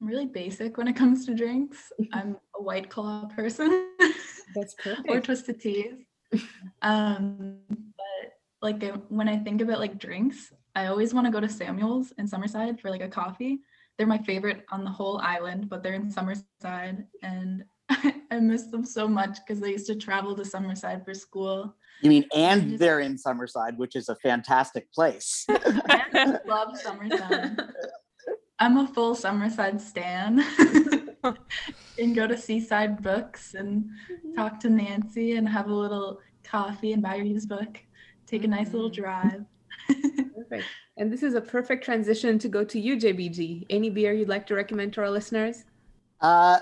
I'm really basic when it comes to drinks. I'm a white claw person. that's or twisted teas. um, but like when I think about like drinks, I always want to go to Samuel's in Summerside for like a coffee. They're my favorite on the whole island, but they're in Summerside, and I miss them so much because I used to travel to Summerside for school. You mean, and they're in Summerside, which is a fantastic place. I love Summerside. I'm a full Summerside stan. and go to Seaside Books and talk to Nancy and have a little coffee and buy his book. Take a nice little Mhm. drive. perfect and this is a perfect transition to go to you jbg any beer you'd like to recommend to our listeners Uh,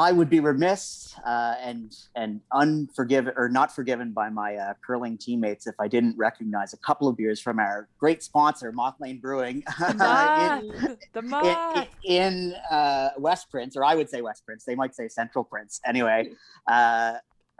I would be remiss uh, and and unforgiven or not forgiven by my uh, curling teammates if I didn't recognize a couple of beers from our great sponsor, Moth Lane Brewing, The in, the in, moth. in uh, West Prince, or I would say West Prince. They might say Central Prince. Anyway, uh,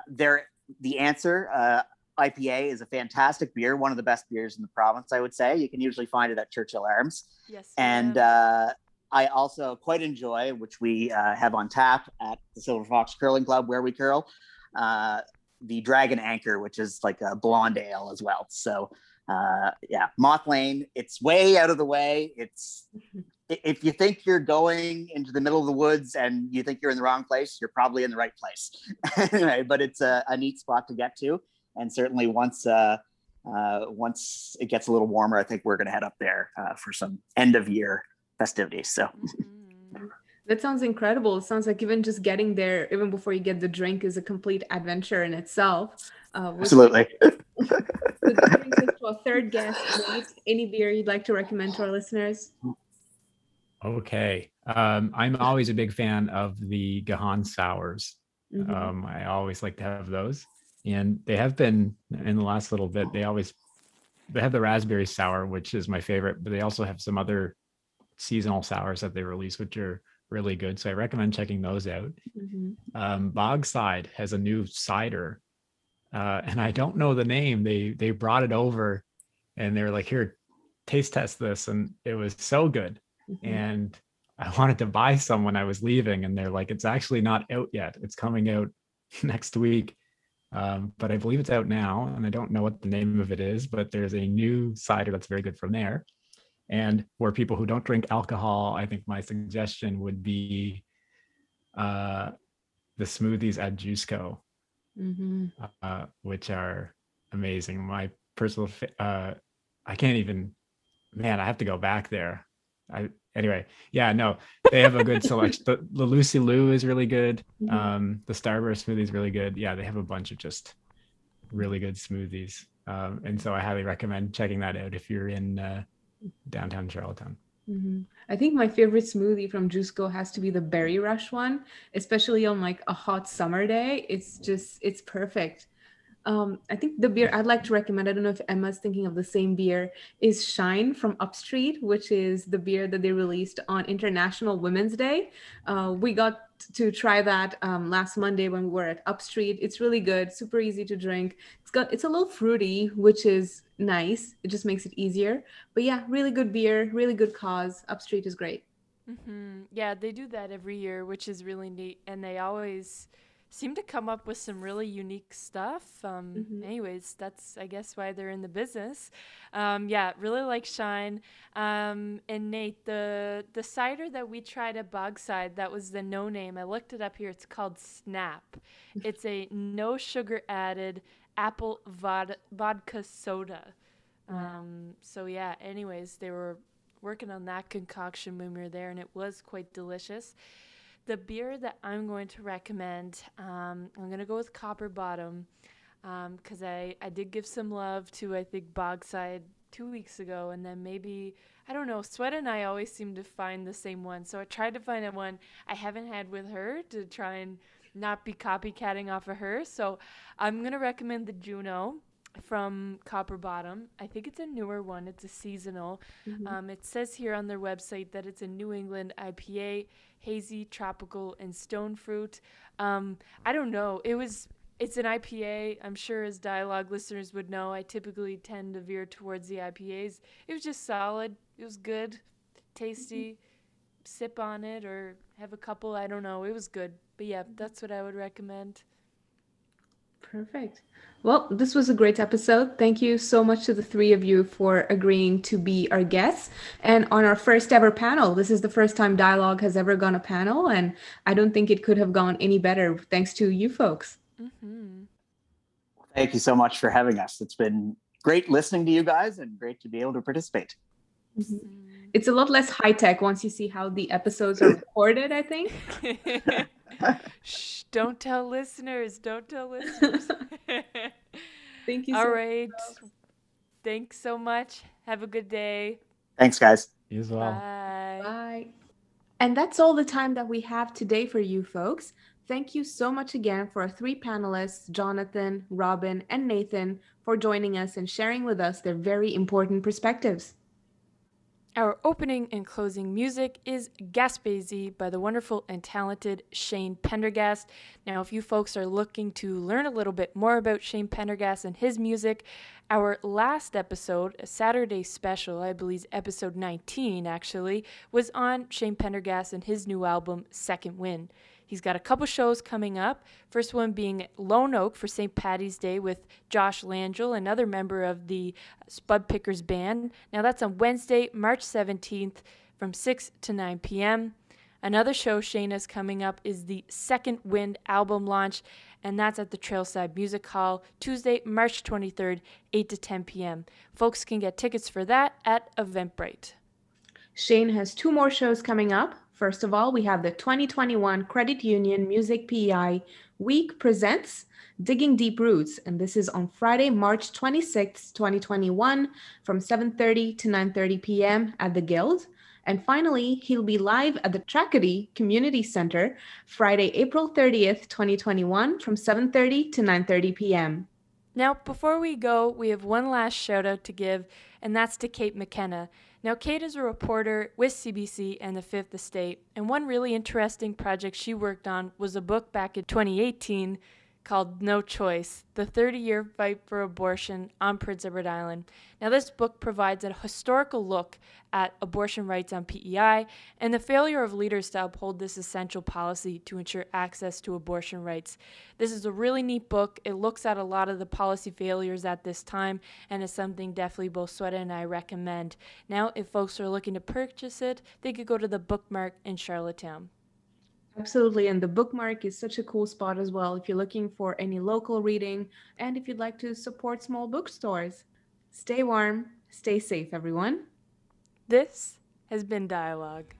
they're the answer. Uh, IPA is a fantastic beer, one of the best beers in the province, I would say. You can usually find it at Churchill Arms Yes. and uh, I also quite enjoy, which we uh, have on tap at the Silver Fox Curling Club where we curl, uh, the Dragon Anchor, which is like a blonde ale as well. So uh, yeah, Moth Lane, it's way out of the way. It's if you think you're going into the middle of the woods and you think you're in the wrong place, you're probably in the right place. anyway, but it's a, a neat spot to get to, and certainly once. Uh, uh, once it gets a little warmer, I think we're going to head up there uh, for some end of year festivities. So Mhm. That sounds incredible. It sounds like even just getting there, even before you get the drink, is a complete adventure in itself. Uh, absolutely. So that brings us to our third guest. Any beer you'd like to recommend to our listeners? Okay. Um, I'm always a big fan of the Gahan sours. Mhm. Um, I always like to have those, and they have been in the last little bit. They always they have the raspberry sour, which is my favorite, but they also have some other seasonal sours that they release, which are really good. So I recommend checking those out. Mhm. Um, Bogside has a new cider, uh, and I don't know the name. They they brought it over, and they were like, "Here, taste test this," and it was so good Mhm. and I wanted to buy some when I was leaving, and they're like, "It's actually not out yet. It's coming out next week." Um, but I believe it's out now, and I don't know what the name of it is. But there's a new cider that's very good from there. And for people who don't drink alcohol, I think my suggestion would be uh, the smoothies at Juiceco, Mm-hmm. uh, which are amazing. My personal, uh, I can't even, man, I have to go back there. I anyway, yeah, no, they have a good selection. The, the Lucy Lou is really good. Mhm. Um, the Starburst smoothie is really good. Yeah, they have a bunch of just really good smoothies. Um, and so I highly recommend checking that out if you're in uh, downtown Charlottetown. hmm I think my favorite smoothie from Juiceco has to be the Berry Rush one, especially on like a hot summer day. It's just it's perfect. Um, I think the beer I'd like to recommend, I don't know if Emma's thinking of the same beer, is Shine from Upstreet, which is the beer that they released on International Women's Day. Uh, we got to try that um, last Monday when we were at Upstreet. It's really good, super easy to drink. It's got it's a little fruity, which is nice. It just makes it easier. But yeah, really good beer, really good cause. Upstreet is great. hmm Yeah, they do that every year, which is really neat, and they always seem to come up with some really unique stuff. Um, Mhm. Anyways, that's I guess why they're in the business. Um, yeah, really like Shine. Um, and Nate, the the cider that we tried at Bogside, that was the no name. I looked it up here. It's called Snap. It's a no sugar added apple vod- vodka soda. Wow. Um, so yeah. Anyways, they were working on that concoction when we were there, and it was quite delicious. The beer that I'm going to recommend, um, I'm going to go with Copper Bottom because I, I did give some love to, I think, Bogside two weeks ago, and then maybe, I don't know, Sweta and I always seem to find the same one. So I tried to find a one I haven't had with her to try and not be copycatting off of her. So I'm going to recommend the Juno from Copper Bottom. I think it's a newer one, it's a seasonal. Mhm. Um, it says here on their website that it's a New England IPA, hazy, tropical, and stone fruit. Um, I don't know. It was. It's an IPA. I'm sure as dialogue listeners would know, I typically tend to veer towards the IPAs. It was just solid. It was good, tasty. Sip on it or have a couple. I don't know. It was good. But yeah, mm-hmm. that's what I would recommend. Perfect. Well, this was a great episode. Thank you so much to the three of you for agreeing to be our guests. And on our first ever panel, this is the first time Dialogue has ever gone a panel, and I don't think it could have gone any better thanks to you folks. Mm-hmm. Thank you so much for having us. It's been great listening to you guys and great to be able to participate. Mm-hmm. Mm-hmm. It's a lot less high tech once you see how the episodes are recorded, I think. Shh, don't tell listeners. Don't tell listeners. Thank you All so right. Thanks so much. Have a good day. Thanks, guys. You as well. Bye. Bye. And that's all the time that we have today for you folks. Thank you so much again for our three panelists, Jonathan, Robin, and Nathan, for joining us and sharing with us their very important perspectives. Our opening and closing music is Gaspésie by the wonderful and talented Shane Pendergast. Now, if you folks are looking to learn a little bit more about Shane Pendergast and his music, our last episode, a Saturday special, I believe episode 19 actually, was on Shane Pendergast and his new album, Second Wind. He's got a couple shows coming up. First one being Lone Oak for St. Patty's Day with Josh Langell, another member of the Spud Pickers Band. Now that's on Wednesday, March 17th from 6 to 9 p.m. Another show Shayna's coming up is the Second Wind album launch, and that's at the Trailside Music Hall Tuesday, March 23rd, 8 to 10 p.m. Folks can get tickets for that at Eventbrite. Shane has two more shows coming up. First of all, we have the 2021 Credit Union Music PEI Week presents Digging Deep Roots, and this is on Friday, March 26th, 2021, from 7:30 to 9:30 p.m. at the Guild. And finally, he'll be live at the Tracadie Community Center Friday, April 30th, 2021, from 7:30 to 9:30 p.m. Now, before we go, we have one last shout out to give, and that's to Kate McKenna. Now, Kate is a reporter with CBC and the Fifth Estate, and one really interesting project she worked on was a book back in 2018 called No Choice The 30 Year Fight for Abortion on Prince Edward Island. Now, this book provides a historical look at abortion rights on PEI and the failure of leaders to uphold this essential policy to ensure access to abortion rights. This is a really neat book. It looks at a lot of the policy failures at this time and is something definitely both Sweta and I recommend. Now, if folks are looking to purchase it, they could go to the bookmark in Charlottetown. Absolutely. And the bookmark is such a cool spot as well if you're looking for any local reading and if you'd like to support small bookstores. Stay warm, stay safe, everyone. This has been Dialogue.